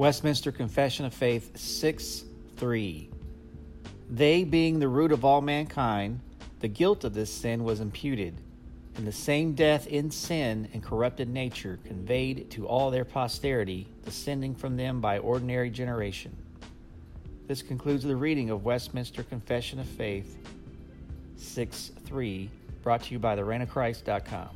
Westminster Confession of Faith 6 3. They, being the root of all mankind, the guilt of this sin was imputed, and the same death in sin and corrupted nature conveyed to all their posterity, descending from them by ordinary generation. This concludes the reading of Westminster Confession of Faith 6 3, brought to you by thereignofchrist.com.